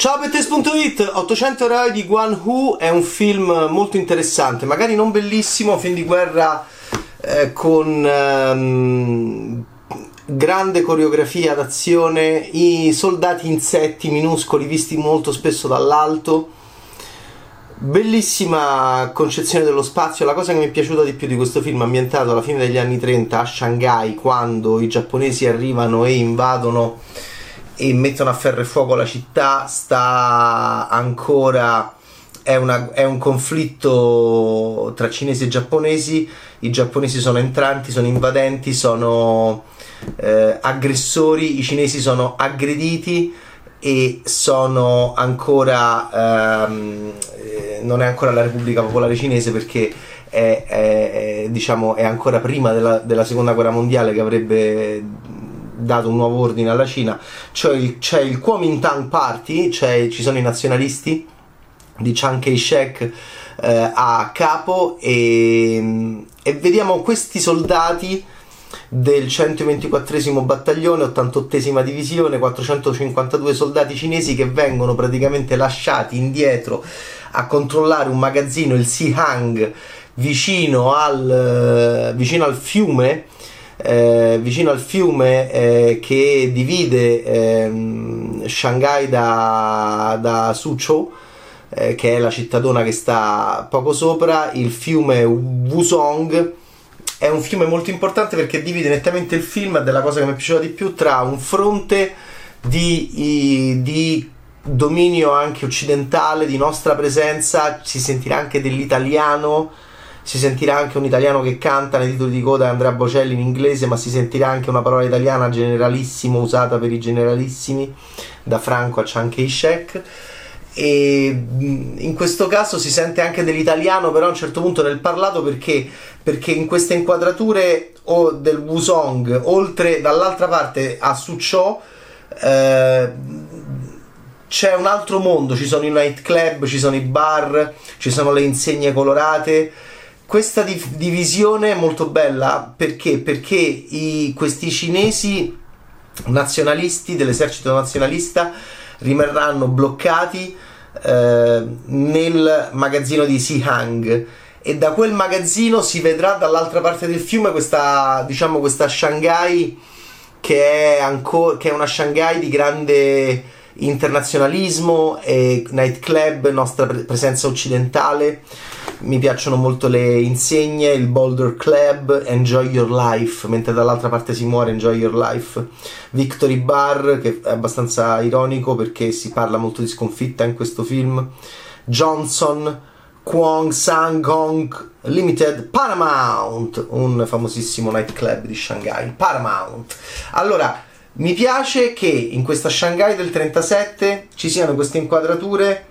Ciao Bettes.it, 800 eroi di Guan Hu è un film molto interessante, magari non bellissimo, un film di guerra eh, con ehm, grande coreografia d'azione, i soldati insetti minuscoli visti molto spesso dall'alto. Bellissima concezione dello spazio, la cosa che mi è piaciuta di più di questo film ambientato alla fine degli anni 30 a Shanghai quando i giapponesi arrivano e invadono e mettono a ferro e fuoco la città, sta ancora è, una, è, un conflitto tra cinesi e giapponesi, i giapponesi sono entranti, sono invadenti, sono eh, aggressori, i cinesi sono aggrediti e sono ancora ehm, eh, non è ancora la Repubblica Popolare Cinese perché è, è, è, diciamo, è ancora prima della, della seconda guerra mondiale che avrebbe dato un nuovo ordine alla Cina, cioè il, c'è il Kuomintang Party, cioè ci sono i nazionalisti di Chiang Kai-shek eh, a capo e, e, vediamo questi soldati del 124 battaglione, 88 divisione, 452 soldati cinesi che vengono praticamente lasciati indietro a controllare un magazzino, il Sihang, vicino al, vicino al fiume eh, vicino al fiume eh, che divide ehm, Shanghai da, da Suzhou eh, che è la cittadona che sta poco sopra. Il fiume Wuzhong è un fiume molto importante perché divide nettamente il film è la cosa che mi è piaciuta di più tra un fronte di, di dominio anche occidentale di nostra presenza. Si sentirà anche dell'italiano si sentirà anche un italiano che canta nei titoli di coda Andrea Bocelli in inglese, ma si sentirà anche una parola italiana generalissimo usata per i generalissimi da Franco a Chiang Kai-shek e in questo caso si sente anche dell'italiano però a un certo punto nel parlato perché, perché in queste inquadrature o del Wusong oltre dall'altra parte a Sucho eh, c'è un altro mondo. Ci sono i nightclub ci sono i bar ci sono le insegne colorate questa div- divisione è molto bella perché? Perché i, questi cinesi nazionalisti dell'esercito nazionalista rimarranno bloccati eh, nel magazzino di Sihang e da quel magazzino si vedrà dall'altra parte del fiume questa, diciamo, questa Shanghai che è, anco- che è una Shanghai di grande internazionalismo e nightclub, nostra pre- presenza occidentale mi piacciono molto le insegne, il Boulder Club, Enjoy Your Life, mentre dall'altra parte si muore Enjoy Your Life, Victory Bar, che è abbastanza ironico perché si parla molto di sconfitta in questo film, Johnson, Kwong Sang Hong Limited, Paramount, un famosissimo nightclub di Shanghai, Paramount. Allora, mi piace che in questa Shanghai del 37 ci siano queste inquadrature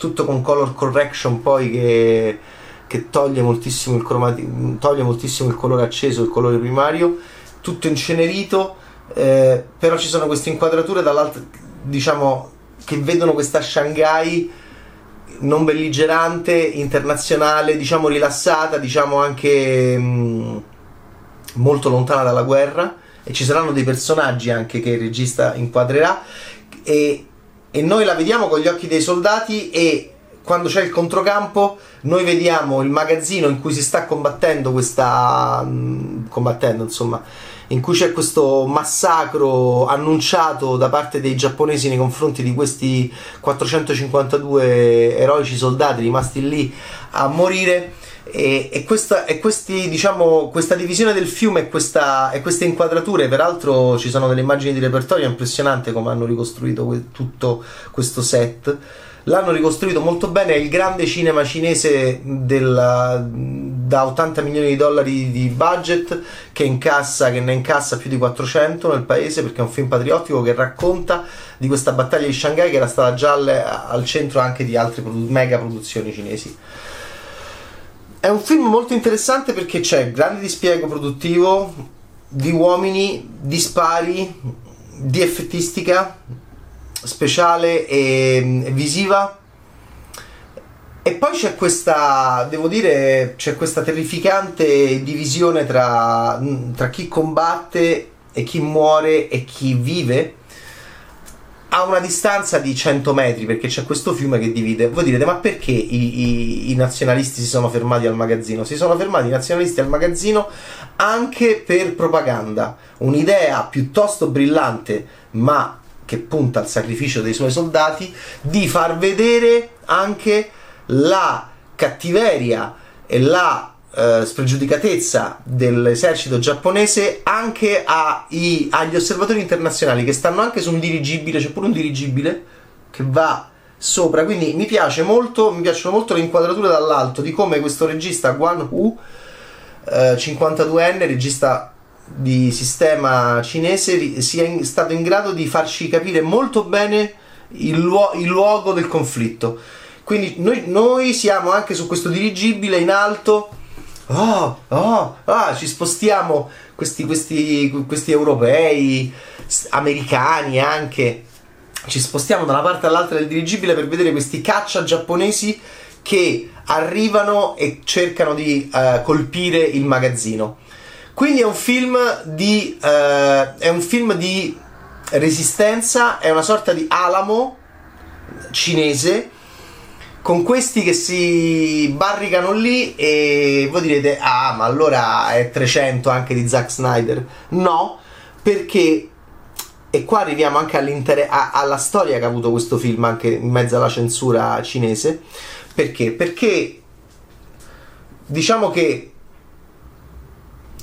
tutto con color correction poi che, che toglie, moltissimo il cromati- toglie moltissimo il colore acceso, il colore primario, tutto incenerito, eh, però ci sono queste inquadrature dall'altro, diciamo, che vedono questa Shanghai non belligerante, internazionale, diciamo rilassata, diciamo anche mh, mm, molto lontana dalla guerra. E ci saranno dei personaggi anche che il regista inquadrerà. E e noi la vediamo con gli occhi dei soldati e quando c'è il controcampo noi vediamo il magazzino in cui si sta combattendo questa mm, combattendo insomma in cui c'è questo massacro annunciato da parte dei giapponesi nei confronti di questi 452 eroici soldati rimasti lì a morire e, e, questa, e questi, diciamo, questa divisione del fiume e, questa, e, queste inquadrature, peraltro ci sono delle immagini di repertorio, è impressionante come hanno ricostruito que- tutto questo set. L'hanno ricostruito molto bene, è il grande cinema cinese della, da 80 milioni di dollari di budget che, incassa, che ne incassa più di 400 nel paese perché è un film patriottico che racconta di questa battaglia di Shanghai che era stata già al, al centro anche di altre produ- mega produzioni cinesi. È un film molto interessante perché c'è grande dispiego produttivo di uomini, di spari, di effettistica speciale e, visiva. E poi c'è questa, devo dire, c'è questa terrificante divisione tra, tra chi combatte e chi muore e chi vive a una distanza di 100 metri perché c'è questo fiume che divide. Voi direte: ma perché i, i, i, nazionalisti si sono fermati al magazzino? Si sono fermati i nazionalisti al magazzino anche per propaganda. Un'idea piuttosto brillante, ma che punta al sacrificio dei suoi soldati, di far vedere anche la cattiveria e la eh, spregiudicatezza dell'esercito giapponese anche ai, agli osservatori internazionali che stanno anche su un dirigibile, c'è pure un dirigibile che va sopra, quindi mi piace molto, mi piacciono molto le inquadrature dall'alto di come questo regista Guan Hu, eh, 52enne, regista di sistema cinese, sia in, stato in grado di farci capire molto bene il, luo- il luogo del conflitto. Quindi noi, noi siamo anche su questo dirigibile in alto oh, oh, ah, ci spostiamo questi, questi, questi europei, americani anche, ci spostiamo da una parte all'altra del dirigibile per vedere questi caccia giapponesi che arrivano e cercano di uh, colpire il magazzino. Quindi è un film di, uh, è un film di resistenza, è una sorta di Alamo cinese con questi che si barricano lì e voi direte ah ma allora è 300 anche di Zack Snyder no perché e qua arriviamo anche a, alla storia che ha avuto questo film anche in mezzo alla censura cinese perché? perché diciamo che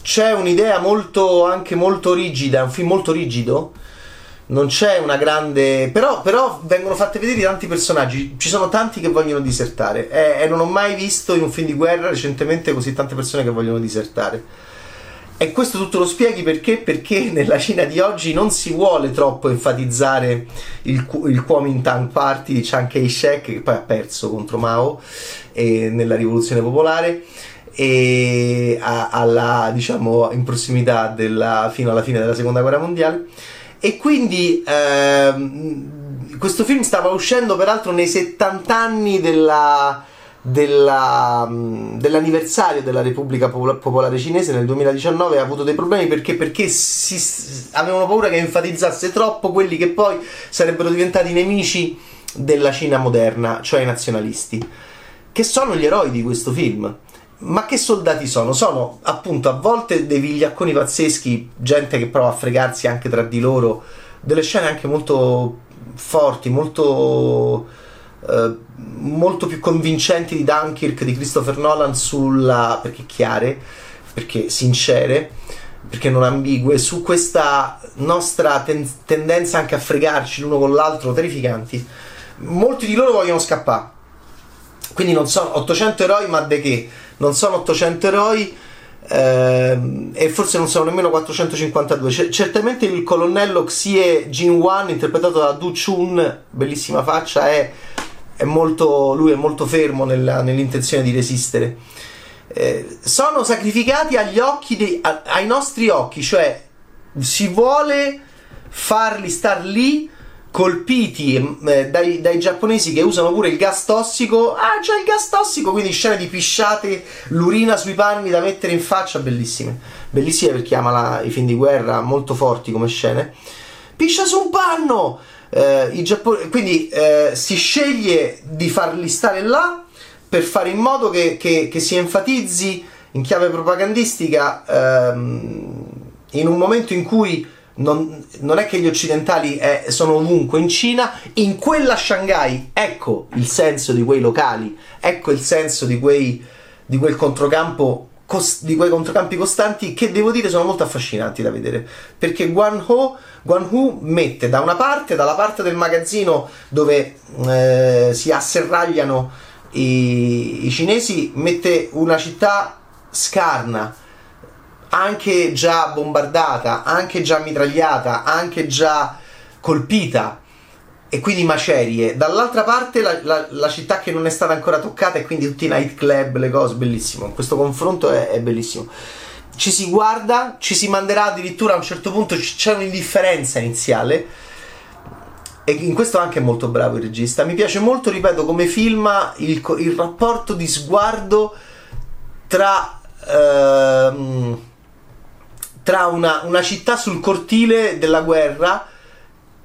c'è un'idea molto anche molto rigida un film molto rigido non c'è una grande. Però, però, vengono fatte vedere tanti personaggi. Ci sono tanti che vogliono disertare. E, e, non ho mai visto in un film di guerra recentemente così tante persone che vogliono disertare. E questo tutto lo spieghi perché? Perché nella Cina di oggi non si vuole troppo enfatizzare il, il Kuomintang Party di Chiang Kai-shek, che poi ha perso contro Mao e, nella rivoluzione popolare e alla, diciamo, in prossimità della, fino alla fine della seconda guerra mondiale e quindi ehm, questo film stava uscendo peraltro nei 70 anni della, della, dell'anniversario della Repubblica Popolare Cinese nel 2019 ha avuto dei problemi perché, perché si, avevano paura che enfatizzasse troppo quelli che poi sarebbero diventati nemici della Cina moderna, cioè i nazionalisti, che sono gli eroi di questo film. Ma che soldati sono? Sono appunto a volte dei vigliacconi pazzeschi, gente che prova a fregarsi anche tra di loro, delle scene anche molto forti, molto, eh, molto più convincenti di Dunkirk di Christopher Nolan sulla perché chiare, perché sincere, perché non ambigue, su questa nostra ten- tendenza anche a fregarci l'uno con l'altro, terrificanti. Molti di loro vogliono scappare. Quindi non sono 800 eroi, ma de che? non sono 800 eroi ehm, e forse non sono nemmeno 452. C- certamente il colonnello Xie Jin-wan, interpretato da Du Chun, bellissima faccia, è, è molto, lui è molto fermo nella, nell'intenzione di resistere. Eh, sono sacrificati agli occhi dei, a, ai nostri occhi, cioè si vuole farli star lì colpiti eh, dai, dai, giapponesi che usano pure il gas tossico. Ah, c'è il gas tossico, quindi scene di pisciate, l'urina sui panni da mettere in faccia, bellissime. Bellissime perché ama la, i film di guerra, molto forti come scene. Piscia su un panno! Eh, Giappone- quindi eh, si sceglie di farli stare là per fare in modo che, che, che si enfatizzi in chiave propagandistica ehm, in un momento in cui non, non, è che gli occidentali è, eh, sono ovunque in Cina, in quella Shanghai, ecco il senso di quei locali, ecco il senso di, quei, di quel controcampo di quei controcampi costanti che devo dire sono molto affascinanti da vedere. Perché Guan Ho, Guan Hu mette da una parte, dalla parte del magazzino dove eh, si asserragliano i, i cinesi, mette una città scarna anche già bombardata, anche già mitragliata, anche già colpita e quindi macerie. Dall'altra parte la, la, la, città che non è stata ancora toccata e quindi tutti i nightclub, le cose, bellissimo. Questo confronto è, è, bellissimo. Ci si guarda, ci si manderà addirittura a un certo punto, c'è un'indifferenza iniziale. E in questo anche è molto bravo il regista. Mi piace molto, ripeto, come filma il, il rapporto di sguardo tra... Ehm, tra una, una città sul cortile della guerra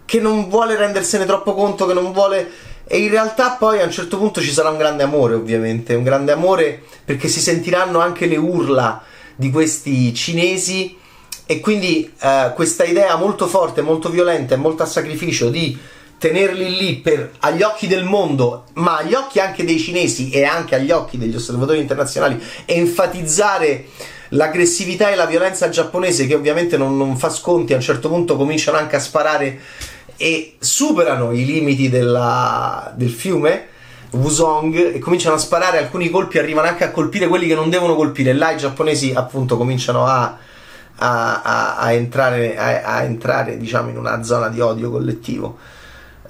che non vuole rendersene troppo conto, che non vuole... E in realtà poi a un certo punto ci sarà un grande amore, ovviamente, un grande amore perché si sentiranno anche le urla di questi cinesi e quindi eh, questa idea molto forte, molto violenta e molto a sacrificio di tenerli lì per, agli occhi del mondo, ma agli occhi anche dei cinesi e anche agli occhi degli osservatori internazionali, enfatizzare l'aggressività e la violenza giapponese che ovviamente non, non fa sconti, a un certo punto cominciano anche a sparare e superano i limiti della, del fiume. Wusong e cominciano a sparare alcuni colpi, arrivano anche a colpire quelli che non devono colpire. Là i giapponesi appunto cominciano a, a, a, a entrare, entrare diciamo in una zona di odio collettivo.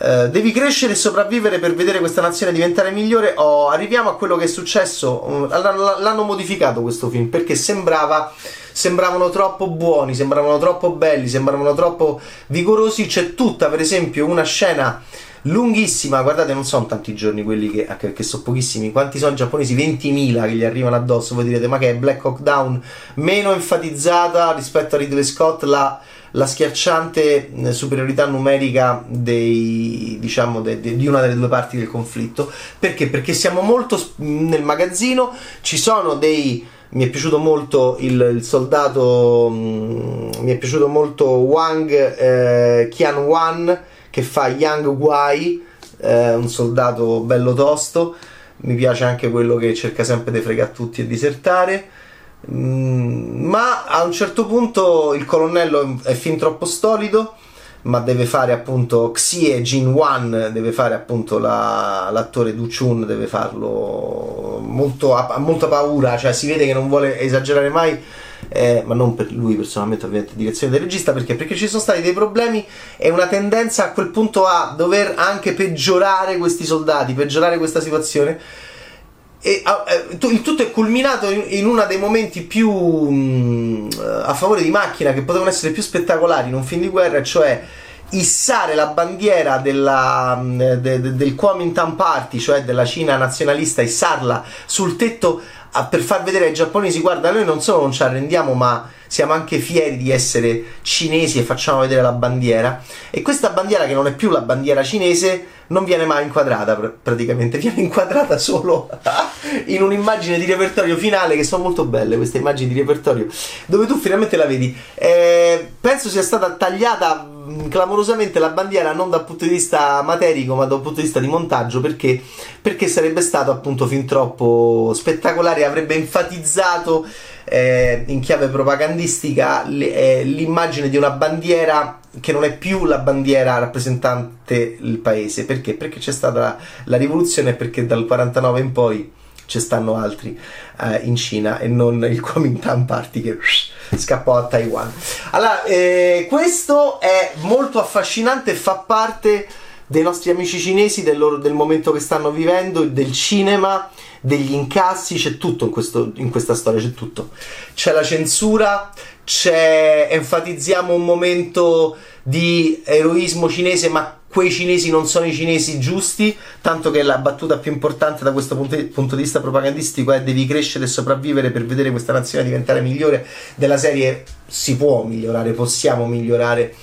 Uh, devi crescere e sopravvivere per vedere questa nazione diventare migliore. Oh, arriviamo a quello che è successo. Uh, l'hanno modificato questo film perché sembrava, sembravano troppo buoni, sembravano troppo belli, sembravano troppo vigorosi. C'è tutta, per esempio, una scena lunghissima. Guardate, non sono tanti giorni quelli che, che, sono pochissimi. Quanti sono giapponesi? 20.000 che gli arrivano addosso. Voi direte, ma che è Black Hawk Down meno enfatizzata rispetto a Ridley Scott? La la schiacciante superiorità numerica dei, diciamo, de, de, di una delle due parti del conflitto. Perché? Perché siamo molto nel magazzino, ci sono dei mi è piaciuto molto il, il soldato mm, mi è piaciuto molto Wang eh, Qian Wan che fa Yang Wai eh, un soldato bello tosto. Mi piace anche quello che cerca sempre di fregare tutti e disertare. Mm, ma a un certo punto il colonnello è fin troppo stolido ma deve fare appunto Xie Jin Wan deve fare appunto la, l'attore Du Chun deve farlo molto, ha, molta paura cioè si vede che non vuole esagerare mai eh, ma non per lui personalmente ovviamente direzione del regista perché? perché ci sono stati dei problemi e una tendenza a quel punto a dover anche peggiorare questi soldati peggiorare questa situazione e uh, il tutto è culminato in, uno dei momenti più um, a favore di macchina che potevano essere più spettacolari in un film di guerra, cioè issare la bandiera della, de, de, del Kuomintang Party, cioè della Cina nazionalista, issarla sul tetto a, per far vedere ai giapponesi guarda noi non solo non ci arrendiamo ma siamo anche fieri di essere cinesi e facciamo vedere la bandiera e questa bandiera che non è più la bandiera cinese non viene mai inquadrata pr- praticamente, viene inquadrata solo in un'immagine di repertorio finale che sono molto belle queste immagini di repertorio dove tu finalmente la vedi. Eh, penso sia stata tagliata clamorosamente la bandiera non dal punto di vista materico ma dal punto di vista di montaggio perché, perché sarebbe stato appunto fin troppo spettacolare avrebbe enfatizzato eh, in chiave propagandistica eh, l'immagine di una bandiera che non è più la bandiera rappresentante il paese perché? Perché c'è stata la, la rivoluzione perché dal 49 in poi ci stanno altri eh, in Cina e non il Kuomintang Party che scappò a Taiwan. Allora, eh, questo è molto affascinante fa parte dei nostri amici cinesi, del, loro, del momento che stanno vivendo, del cinema, degli incassi, c'è tutto in, questo, in questa storia, c'è tutto. C'è la censura, c'è enfatizziamo un momento di eroismo cinese, ma quei cinesi non sono i cinesi giusti, tanto che la battuta più importante da questo punto di vista propagandistico è devi crescere e sopravvivere per vedere questa nazione diventare migliore della serie si può migliorare, possiamo migliorare.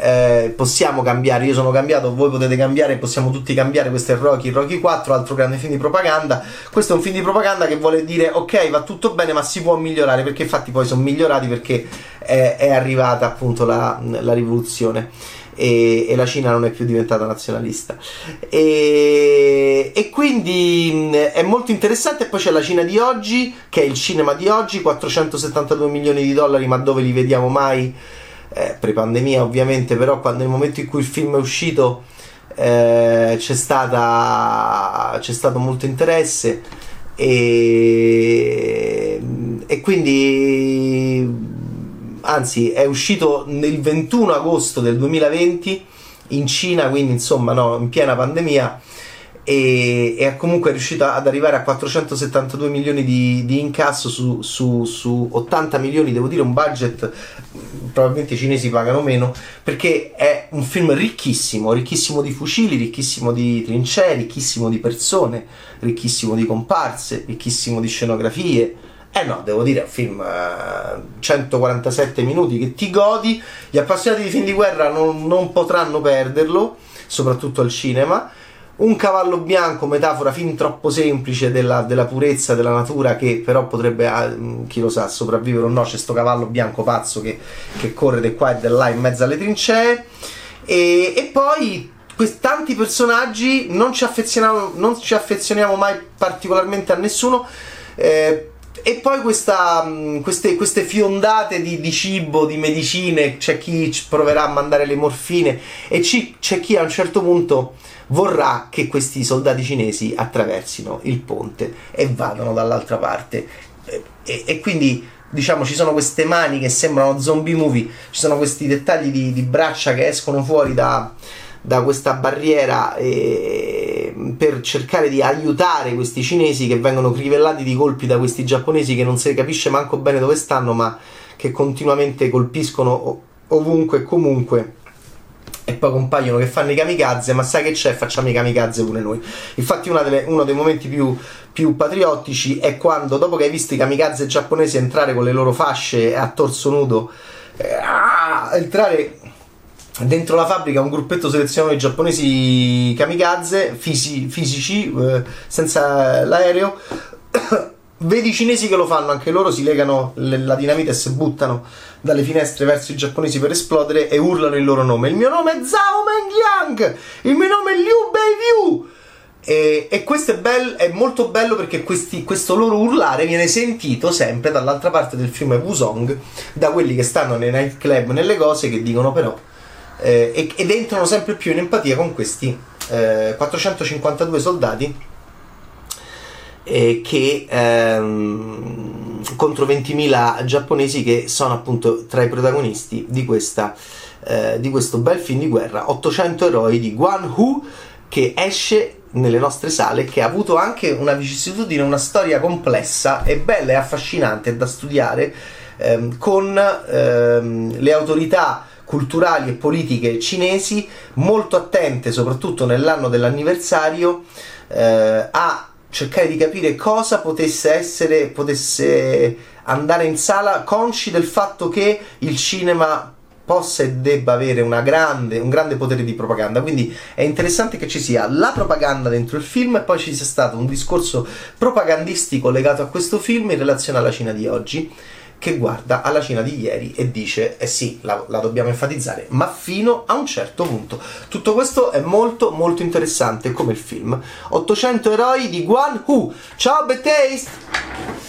Eh, possiamo cambiare, io sono cambiato, voi potete cambiare, possiamo tutti cambiare, questo è Rocky, Rocky 4, altro grande film di propaganda, questo è un film di propaganda che vuole dire ok va tutto bene ma si può migliorare perché infatti poi sono migliorati perché è, è arrivata appunto la, la rivoluzione e, e, la Cina non è più diventata nazionalista. E, e, quindi è molto interessante. Poi c'è la Cina di oggi, che è il cinema di oggi, 472 milioni di dollari, ma dove li vediamo mai? Eh, pre-pandemia ovviamente, però quando nel momento in cui il film è uscito eh, c'è, stata, c'è stato molto interesse e, e quindi anzi è uscito nel 21 agosto del 2020 in Cina, quindi insomma no, in piena pandemia e, e comunque è riuscito ad arrivare a 472 milioni di, di incasso su, su, su, 80 milioni, devo dire un budget probabilmente i cinesi pagano meno perché è un film ricchissimo, ricchissimo di fucili, ricchissimo di trincee, ricchissimo di persone, ricchissimo di comparse, ricchissimo di scenografie Eh no, devo dire, è un film eh, 147 minuti che ti godi, gli appassionati di film di guerra non, non potranno perderlo, soprattutto al cinema. Un cavallo bianco, metafora fin troppo semplice della, della purezza della natura, che però potrebbe, ah, chi lo sa, sopravvivere o no. C'è sto cavallo bianco pazzo che, che corre di qua e di là in mezzo alle trincee. E, e poi questi, tanti personaggi, non ci, non ci affezioniamo mai particolarmente a nessuno. Eh, e poi questa, mm, queste, queste, fiondate di, di, cibo, di medicine, c'è chi proverà a mandare le morfine e ci, c'è chi a un certo punto vorrà che questi soldati cinesi attraversino il ponte e vadano dall'altra parte. E, e, e quindi diciamo ci sono queste mani che sembrano zombie movie, ci sono questi dettagli di, di braccia che escono fuori da, da questa barriera eh, per cercare di aiutare questi cinesi che vengono crivellati di colpi da questi giapponesi che non si capisce manco bene dove stanno ma che continuamente colpiscono ovunque e comunque. E poi compaiono che fanno i kamikaze ma sai che c'è? Facciamo i kamikaze pure noi. Infatti delle, uno dei momenti più, più patriottici è quando dopo che hai visto i kamikaze giapponesi entrare con le loro fasce a torso nudo eh, ah, entrare dentro la fabbrica un gruppetto selezionato di giapponesi kamikaze fisi, fisici eh, senza l'aereo. Vedi i cinesi che lo fanno anche loro si legano la dinamite e si buttano dalle finestre verso i giapponesi per esplodere e urlano il loro nome. Il mio nome è Zhao Mengliang il mio nome è Liu Beivyu e, e questo è, bello, è, molto bello perché questi, questo loro urlare viene sentito sempre dall'altra parte del fiume Wusong da quelli che stanno nei nightclub nelle cose che dicono però eh, ed entrano sempre più in empatia con questi eh, 452 soldati eh, che ehm, contro 20.000 giapponesi che sono appunto tra i protagonisti di, questa, eh, di questo bel film di guerra. 800 eroi di Guan Hu che esce nelle nostre sale che ha avuto anche una vicissitudine, una storia complessa e bella e affascinante da studiare ehm, con ehm, le autorità culturali e politiche cinesi molto attente, soprattutto nell'anno dell'anniversario, eh, a cercare di capire cosa potesse essere, potesse andare in sala, consci del fatto che il cinema possa e debba avere grande, un grande potere di propaganda. Quindi è interessante che ci sia la propaganda dentro il film e poi ci sia stato un discorso propagandistico legato a questo film in relazione alla Cina di oggi che guarda alla Cina di ieri e dice eh sì, la, la, dobbiamo enfatizzare, ma fino a un certo punto. Tutto questo è molto molto interessante come il film. 800 eroi di Guan Hu. Ciao Betaste!